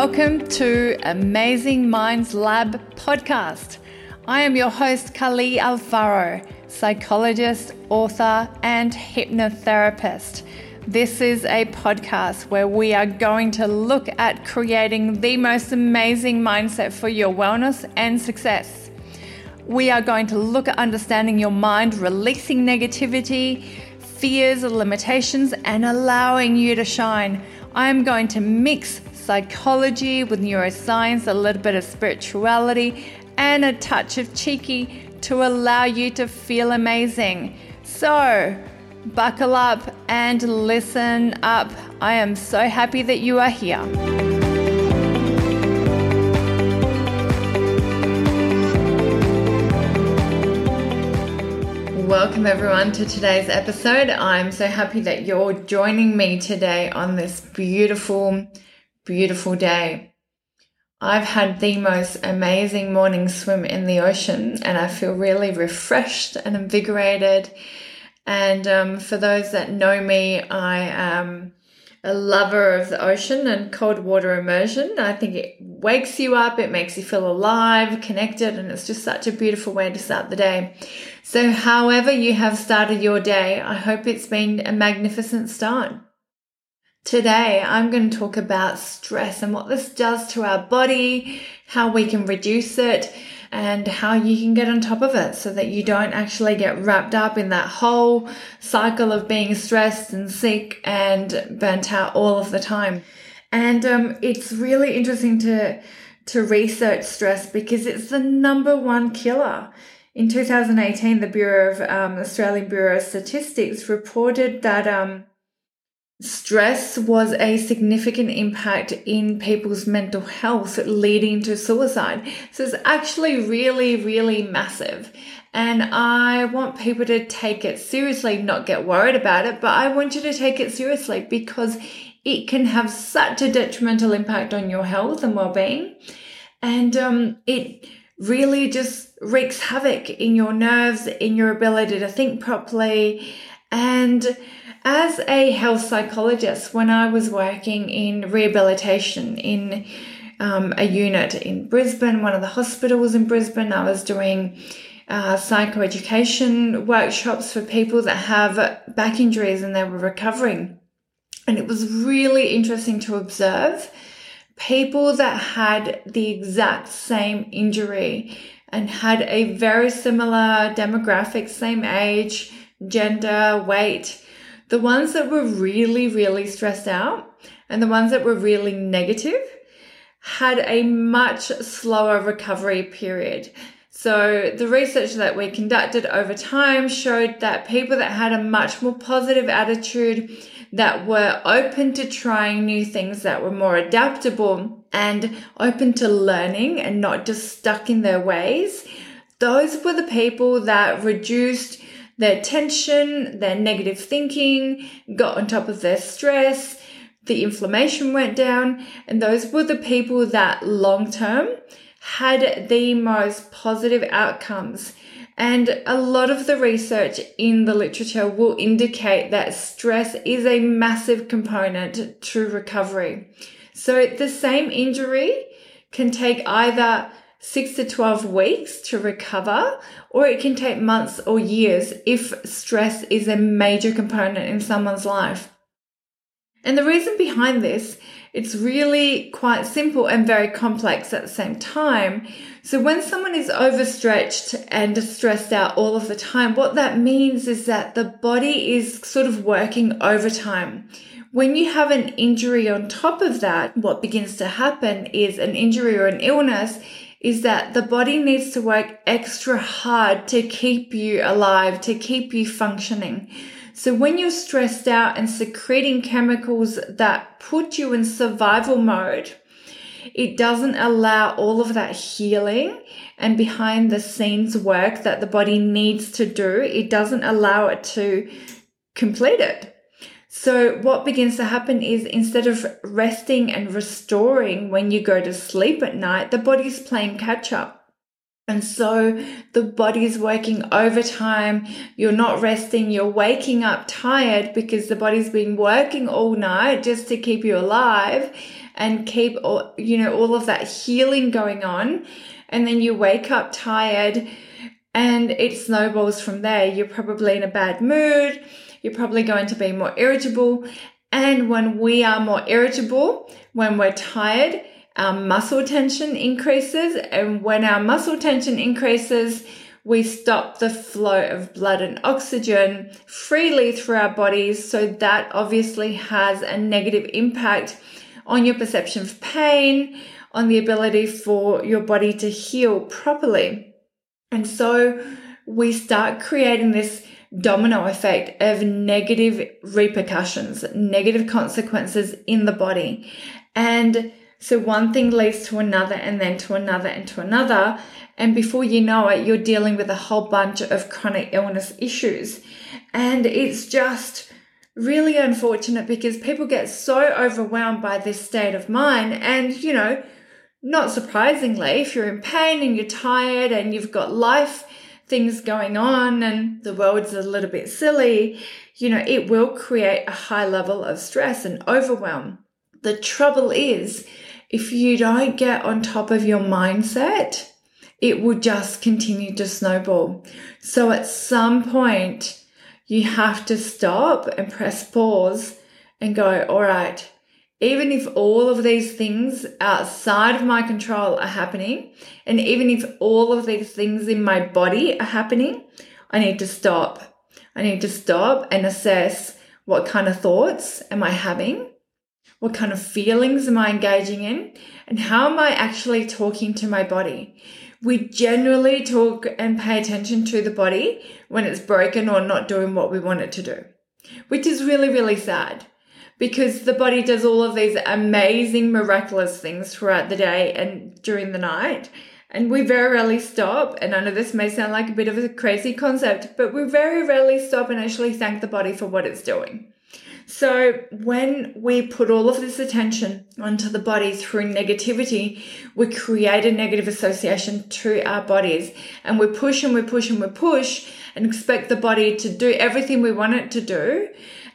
Welcome to Amazing Minds Lab podcast. I am your host, Kali Alfaro, psychologist, author, and hypnotherapist. This is a podcast where we are going to look at creating the most amazing mindset for your wellness and success. We are going to look at understanding your mind, releasing negativity, fears, limitations, and allowing you to shine. I am going to mix psychology with neuroscience, a little bit of spirituality, and a touch of cheeky to allow you to feel amazing. So, buckle up and listen up. I am so happy that you are here. Welcome, everyone, to today's episode. I'm so happy that you're joining me today on this beautiful beautiful day. I've had the most amazing morning swim in the ocean and I feel really refreshed and invigorated. And um, for those that know me, I am a lover of the ocean and cold water immersion. I think it wakes you up, it makes you feel alive, connected, and it's just such a beautiful way to start the day. So, however, you have started your day, I hope it's been a magnificent start. Today, I'm going to talk about stress and what this does to our body, how we can reduce it, and how you can get on top of it so that you don't actually get wrapped up in that whole cycle of being stressed and sick and burnt out all of the time. And um, it's really interesting to to research stress because it's the number one killer. In 2018, the Bureau of um, Australian Bureau of Statistics reported that um, Stress was a significant impact in people's mental health, leading to suicide. So it's actually really, really massive. And I want people to take it seriously, not get worried about it, but I want you to take it seriously because it can have such a detrimental impact on your health and well being. And um, it really just wreaks havoc in your nerves, in your ability to think properly. And as a health psychologist, when I was working in rehabilitation in um, a unit in Brisbane, one of the hospitals in Brisbane, I was doing uh, psychoeducation workshops for people that have back injuries and they were recovering. And it was really interesting to observe people that had the exact same injury and had a very similar demographic, same age, gender, weight, the ones that were really, really stressed out and the ones that were really negative had a much slower recovery period. So the research that we conducted over time showed that people that had a much more positive attitude, that were open to trying new things, that were more adaptable and open to learning and not just stuck in their ways, those were the people that reduced their tension, their negative thinking, got on top of their stress, the inflammation went down, and those were the people that long term had the most positive outcomes. And a lot of the research in the literature will indicate that stress is a massive component to recovery. So the same injury can take either six to 12 weeks to recover, or it can take months or years if stress is a major component in someone's life. And the reason behind this, it's really quite simple and very complex at the same time. So when someone is overstretched and stressed out all of the time, what that means is that the body is sort of working overtime. When you have an injury on top of that, what begins to happen is an injury or an illness is that the body needs to work extra hard to keep you alive, to keep you functioning. So when you're stressed out and secreting chemicals that put you in survival mode, it doesn't allow all of that healing and behind the scenes work that the body needs to do. It doesn't allow it to complete it. So what begins to happen is instead of resting and restoring when you go to sleep at night, the body's playing catch up. And so the body's working overtime. You're not resting. You're waking up tired because the body's been working all night just to keep you alive. and keep all, you know, all of that healing going on. And then you wake up tired and it snowballs from there. You're probably in a bad mood. You're probably going to be more irritable. And when we are more irritable, when we're tired, our muscle tension increases. And when our muscle tension increases, we stop the flow of blood and oxygen freely through our bodies. So that obviously has a negative impact on your perception of pain, on the ability for your body to heal properly. And so we start creating this domino effect of negative repercussions, negative consequences in the body. And so one thing leads to another and then to another and to another. And before you know it, you're dealing with a whole bunch of chronic illness issues. And it's just really unfortunate because people get so overwhelmed by this state of mind. And, you know, not surprisingly, if you're in pain and you're tired and you've got life things going on and the world's a little bit silly, you know, it will create a high level of stress and overwhelm. The trouble is, if you don't get on top of your mindset, it will just continue to snowball. So at some point, you have to stop and press pause and go, all right, even if all of these things outside of my control are happening, and even if all of these things in my body are happening, I need to stop. I need to stop and assess what kind of thoughts am I having? What kind of feelings am I engaging in? And how am I actually talking to my body? We generally talk and pay attention to the body when it's broken or not doing what we want it to do, which is really, really sad because the body does all of these amazing, miraculous things throughout the day and during the night. And we very rarely stop. And I know this may sound like a bit of a crazy concept, but we very rarely stop and actually thank the body for what it's doing. So when we put all of this attention onto the body through negativity, we create a negative association to our bodies and we push and we push and we push and expect the body to do everything we want it to do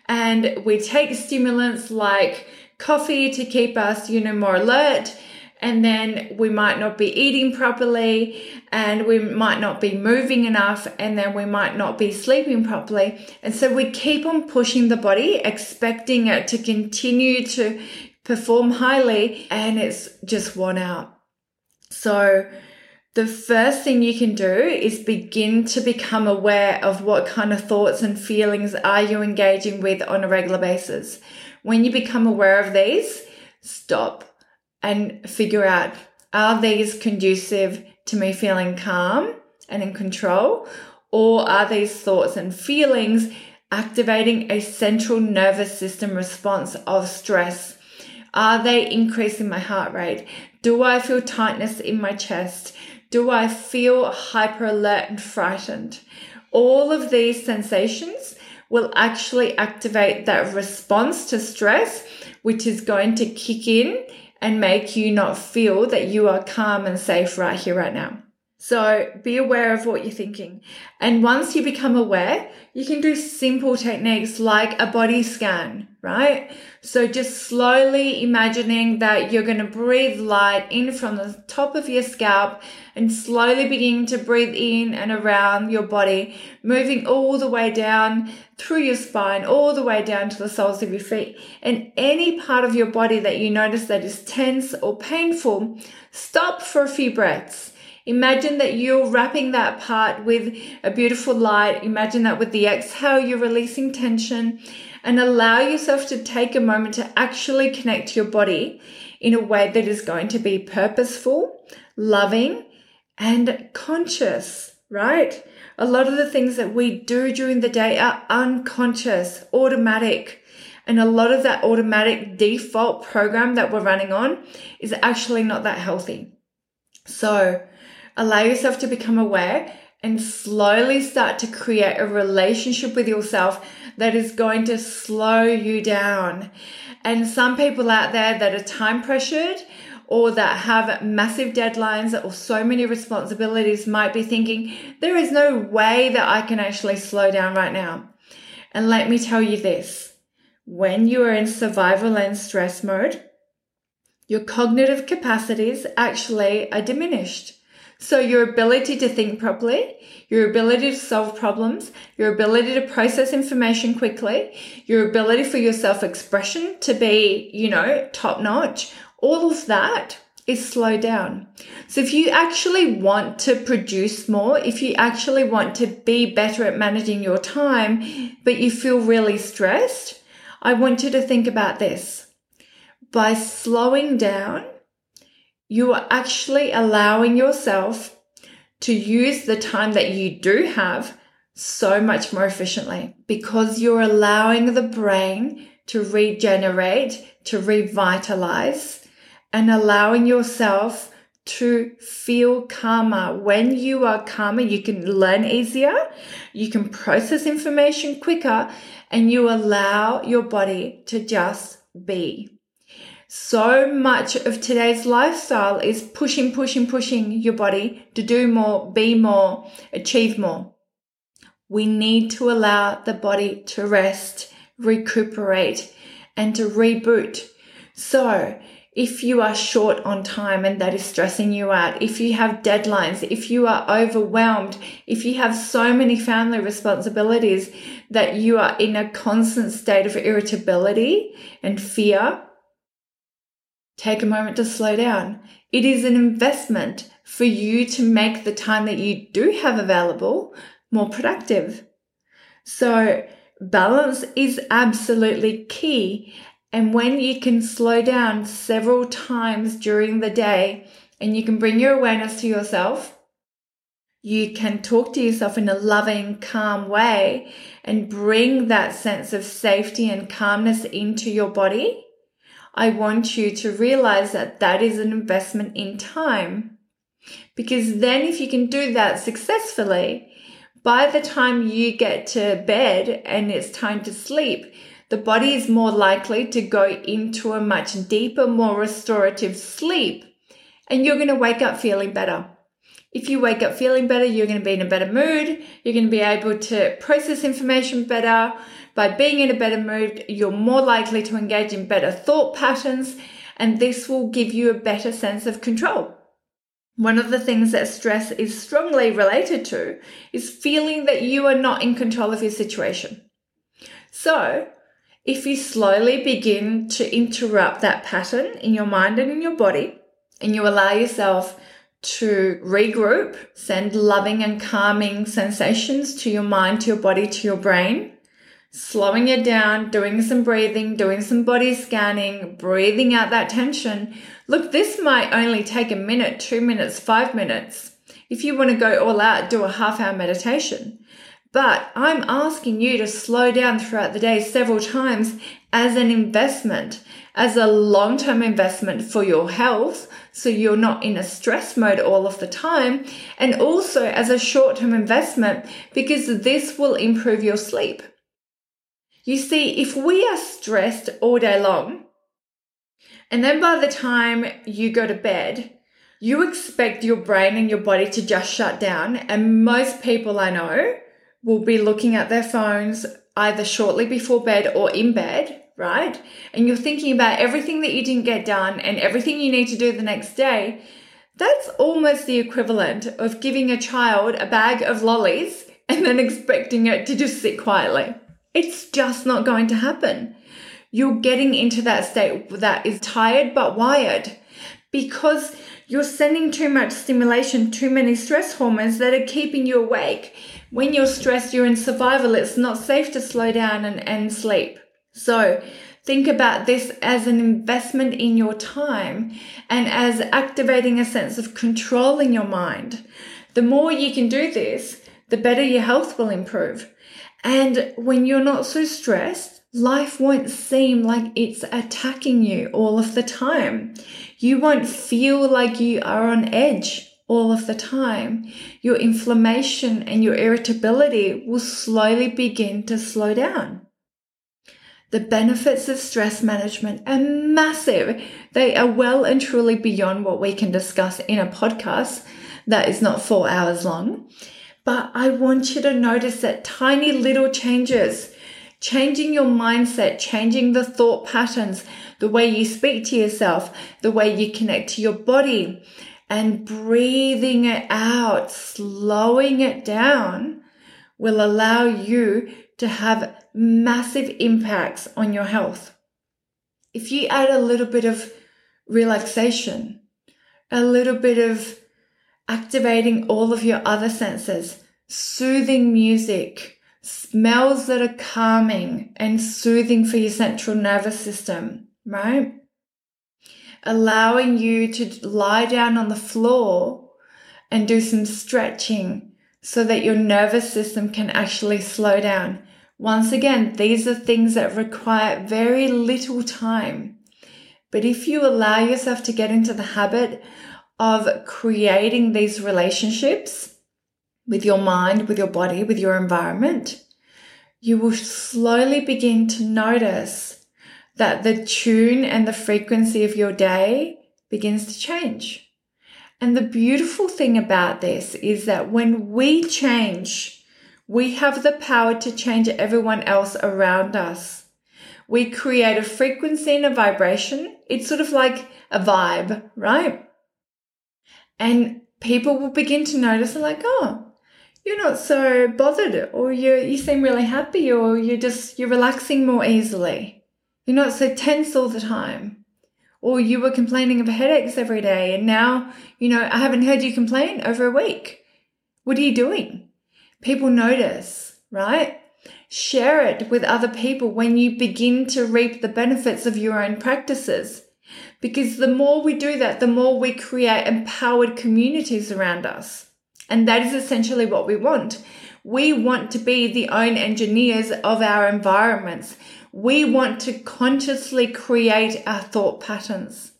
and we take stimulants like coffee to keep us, you know, more alert. And then we might not be eating properly and we might not be moving enough and then we might not be sleeping properly. And so we keep on pushing the body, expecting it to continue to perform highly and it's just worn out. So the first thing you can do is begin to become aware of what kind of thoughts and feelings are you engaging with on a regular basis. When you become aware of these, stop and figure out are these conducive to me feeling calm and in control? Or are these thoughts and feelings activating a central nervous system response of stress? Are they increasing my heart rate? Do I feel tightness in my chest? Do I feel hyper alert and frightened? All of these sensations will actually activate that response to stress, which is going to kick in and make you not feel that you are calm and safe right here, right now. So be aware of what you're thinking. And once you become aware, you can do simple techniques like a body scan, right? So just slowly imagining that you're going to breathe light in from the top of your scalp and slowly begin to breathe in and around your body, moving all the way down through your spine, all the way down to the soles of your feet. And any part of your body that you notice that is tense or painful, stop for a few breaths Imagine that you're wrapping that part with a beautiful light. Imagine that with the exhale, you're releasing tension and allow yourself to take a moment to actually connect to your body in a way that is going to be purposeful, loving, and conscious, right? A lot of the things that we do during the day are unconscious, automatic. And a lot of that automatic default program that we're running on is actually not that healthy. So allow yourself to become aware and slowly start to create a relationship with yourself that is going to slow you down. And some people out there that are time pressured or that have massive deadlines or so many responsibilities might be thinking, there is no way that I can actually slow down right now. And let me tell you this when you are in survival and stress mode, your cognitive capacities actually are diminished. So your ability to think properly, your ability to solve problems, your ability to process information quickly, your ability for your self-expression to be, you know, top notch, all of that is slow down. So if you actually want to produce more, if you actually want to be better at managing your time, but you feel really stressed, I want you to think about this. By slowing down, you are actually allowing yourself to use the time that you do have so much more efficiently because you're allowing the brain to regenerate, to revitalize, and allowing yourself to feel calmer. When you are calmer, you can learn easier, you can process information quicker, and you allow your body to just be. So much of today's lifestyle is pushing, pushing, pushing your body to do more, be more, achieve more. We need to allow the body to rest, recuperate, and to reboot. So, if you are short on time and that is stressing you out, if you have deadlines, if you are overwhelmed, if you have so many family responsibilities that you are in a constant state of irritability and fear, Take a moment to slow down. It is an investment for you to make the time that you do have available more productive. So balance is absolutely key. And when you can slow down several times during the day and you can bring your awareness to yourself, you can talk to yourself in a loving, calm way and bring that sense of safety and calmness into your body I want you to realize that that is an investment in time. Because then if you can do that successfully, by the time you get to bed and it's time to sleep, the body is more likely to go into a much deeper, more restorative sleep. And you're going to wake up feeling better. If you wake up feeling better, you're going to be in a better mood. You're going to be able to process information better. By being in a better mood, you're more likely to engage in better thought patterns, and this will give you a better sense of control. One of the things that stress is strongly related to is feeling that you are not in control of your situation. So, if you slowly begin to interrupt that pattern in your mind and in your body, and you allow yourself to regroup, send loving and calming sensations to your mind, to your body, to your brain, slowing it down, doing some breathing, doing some body scanning, breathing out that tension. Look, this might only take a minute, two minutes, five minutes. If you want to go all out, do a half hour meditation. But I'm asking you to slow down throughout the day several times as an investment, as a long term investment for your health. So you're not in a stress mode all of the time. And also as a short term investment because this will improve your sleep. You see, if we are stressed all day long, and then by the time you go to bed, you expect your brain and your body to just shut down. And most people I know will be looking at their phones either shortly before bed or in bed, right? And you're thinking about everything that you didn't get done and everything you need to do the next day. That's almost the equivalent of giving a child a bag of lollies and then expecting it to just sit quietly. It's just not going to happen. You're getting into that state that is tired but wired because you're sending too much stimulation, too many stress hormones that are keeping you awake. When you're stressed, you're in survival. It's not safe to slow down and, and sleep. So think about this as an investment in your time and as activating a sense of control in your mind. The more you can do this, the better your health will improve. And when you're not so stressed, life won't seem like it's attacking you all of the time. You won't feel like you are on edge all of the time. Your inflammation and your irritability will slowly begin to slow down. The benefits of stress management are massive. They are well and truly beyond what we can discuss in a podcast that is not four hours long. But I want you to notice that tiny little changes, changing your mindset, changing the thought patterns, the way you speak to yourself, the way you connect to your body, and breathing it out, slowing it down will allow you to have massive impacts on your health. If you add a little bit of relaxation, a little bit of activating all of your other senses, soothing music, smells that are calming and soothing for your central nervous system, right? Allowing you to lie down on the floor and do some stretching so that your nervous system can actually slow down. Once again, these are things that require very little time. But if you allow yourself to get into the habit of creating these relationships, with your mind, with your body, with your environment, you will slowly begin to notice that the tune and the frequency of your day begins to change. And the beautiful thing about this is that when we change, we have the power to change everyone else around us. We create a frequency and a vibration. It's sort of like a vibe, right? And people will begin to notice, like, oh, you're not so bothered or you you seem really happy or you're just you're relaxing more easily. You're not so tense all the time. Or you were complaining of headaches every day and now, you know, I haven't heard you complain over a week. What are you doing? People notice, right? Share it with other people when you begin to reap the benefits of your own practices. Because the more we do that, the more we create empowered communities around us. And that is essentially what we want. We want to be the own engineers of our environments. We want to consciously create our thought patterns.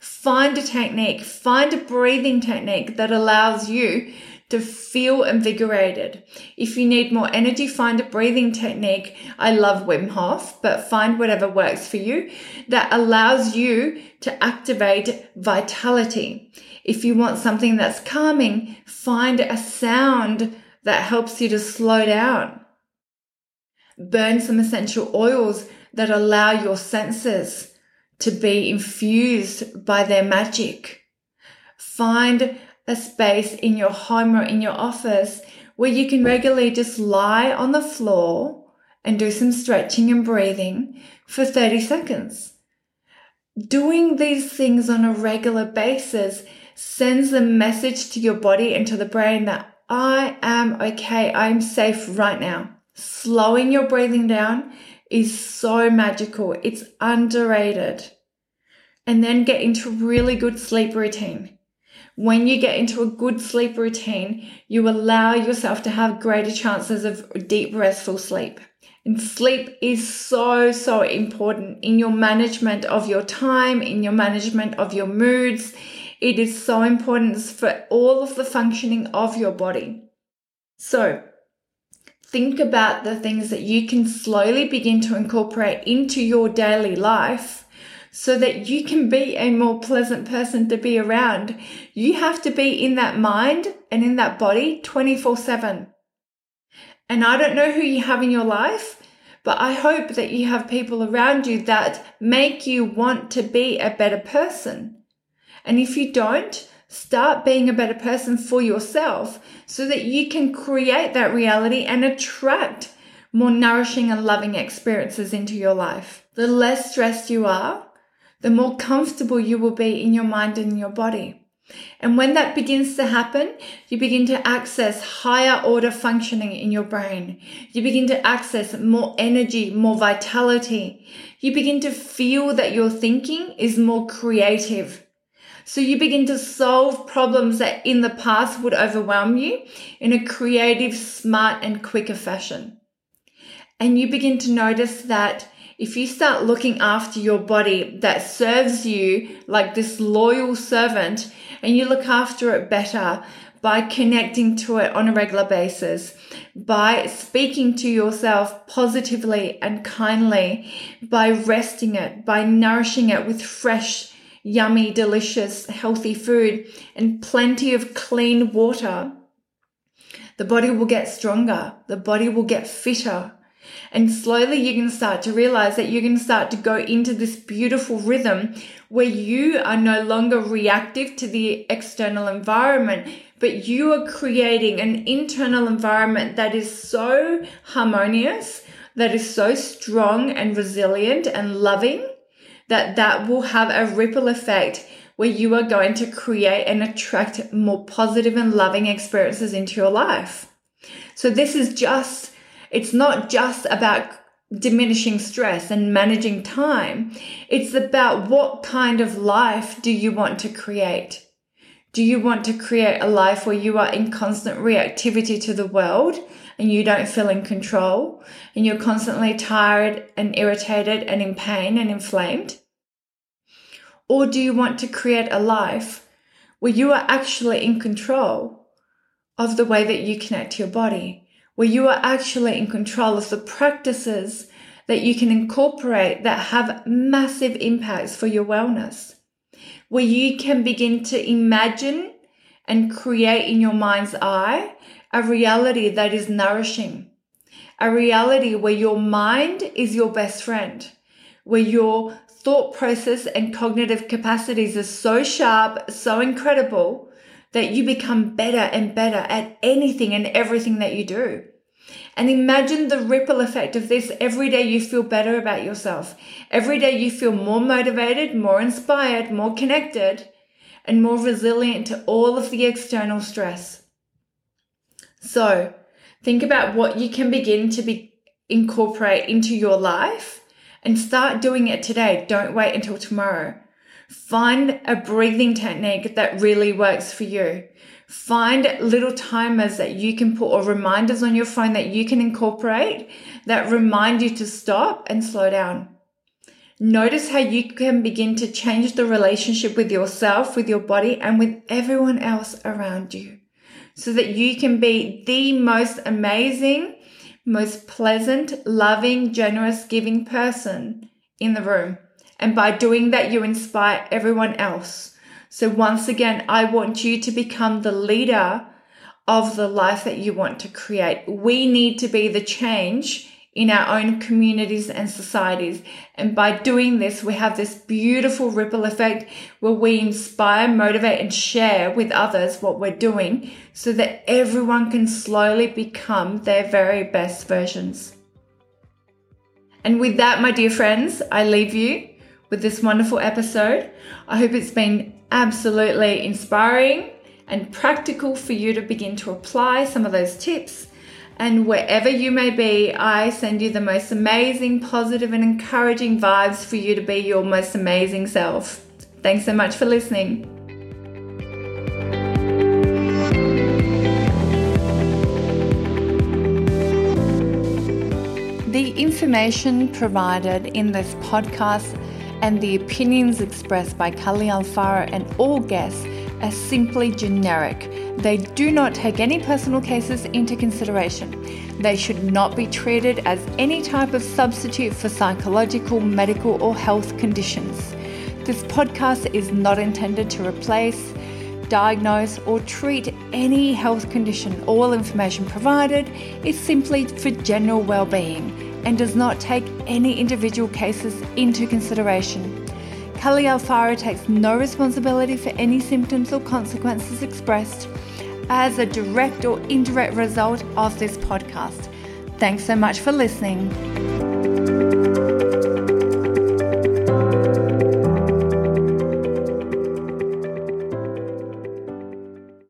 Find a technique, find a breathing technique that allows you to feel invigorated. If you need more energy, find a breathing technique. I love Wim Hof, but find whatever works for you that allows you to activate vitality. If you want something that's calming, find a sound that helps you to slow down. Burn some essential oils that allow your senses to be infused by their magic. Find a space in your home or in your office where you can regularly just lie on the floor and do some stretching and breathing for 30 seconds. Doing these things on a regular basis sends a message to your body and to the brain that I am okay. I'm safe right now. Slowing your breathing down is so magical. It's underrated. And then get into really good sleep routine. When you get into a good sleep routine, you allow yourself to have greater chances of deep restful sleep. And sleep is so, so important in your management of your time, in your management of your moods, it is so important for all of the functioning of your body. So, think about the things that you can slowly begin to incorporate into your daily life so that you can be a more pleasant person to be around. You have to be in that mind and in that body 24 7. And I don't know who you have in your life, but I hope that you have people around you that make you want to be a better person. And if you don't, start being a better person for yourself so that you can create that reality and attract more nourishing and loving experiences into your life. The less stressed you are, the more comfortable you will be in your mind and your body. And when that begins to happen, you begin to access higher order functioning in your brain. You begin to access more energy, more vitality. You begin to feel that your thinking is more creative. So you begin to solve problems that in the past would overwhelm you in a creative, smart, and quicker fashion. And you begin to notice that if you start looking after your body that serves you like this loyal servant and you look after it better by connecting to it on a regular basis, by speaking to yourself positively and kindly, by resting it, by nourishing it with fresh yummy, delicious, healthy food and plenty of clean water, the body will get stronger. The body will get fitter. And slowly you can start to realize that you can start to go into this beautiful rhythm where you are no longer reactive to the external environment, but you are creating an internal environment that is so harmonious, that is so strong and resilient and loving that that will have a ripple effect where you are going to create and attract more positive and loving experiences into your life. So this is just, it's not just about diminishing stress and managing time. It's about what kind of life do you want to create? Do you want to create a life where you are in constant reactivity to the world and you don't feel in control and you're constantly tired and irritated and in pain and inflamed? Or do you want to create a life where you are actually in control of the way that you connect to your body, where you are actually in control of the practices that you can incorporate that have massive impacts for your wellness, where you can begin to imagine and create in your mind's eye a reality that is nourishing, a reality where your mind is your best friend, where your thought process and cognitive capacities are so sharp, so incredible that you become better and better at anything and everything that you do. And imagine the ripple effect of this. Every day you feel better about yourself. Every day you feel more motivated, more inspired, more connected, and more resilient to all of the external stress. So think about what you can begin to be, incorporate into your life and start doing it today. Don't wait until tomorrow. Find a breathing technique that really works for you. Find little timers that you can put or reminders on your phone that you can incorporate that remind you to stop and slow down. Notice how you can begin to change the relationship with yourself, with your body, and with everyone else around you so that you can be the most amazing most pleasant, loving, generous, giving person in the room. And by doing that, you inspire everyone else. So once again, I want you to become the leader of the life that you want to create. We need to be the change in our own communities and societies. And by doing this, we have this beautiful ripple effect where we inspire, motivate, and share with others what we're doing so that everyone can slowly become their very best versions. And with that, my dear friends, I leave you with this wonderful episode. I hope it's been absolutely inspiring and practical for you to begin to apply some of those tips and wherever you may be, I send you the most amazing, positive, and encouraging vibes for you to be your most amazing self. Thanks so much for listening. The information provided in this podcast and the opinions expressed by Kali Alfaro and all guests are simply generic. They do not take any personal cases into consideration. They should not be treated as any type of substitute for psychological, medical, or health conditions. This podcast is not intended to replace, diagnose, or treat any health condition. All information provided is simply for general well-being and does not take any individual cases into consideration. Kali Alfaro takes no responsibility for any symptoms or consequences expressed as a direct or indirect result of this podcast. Thanks so much for listening.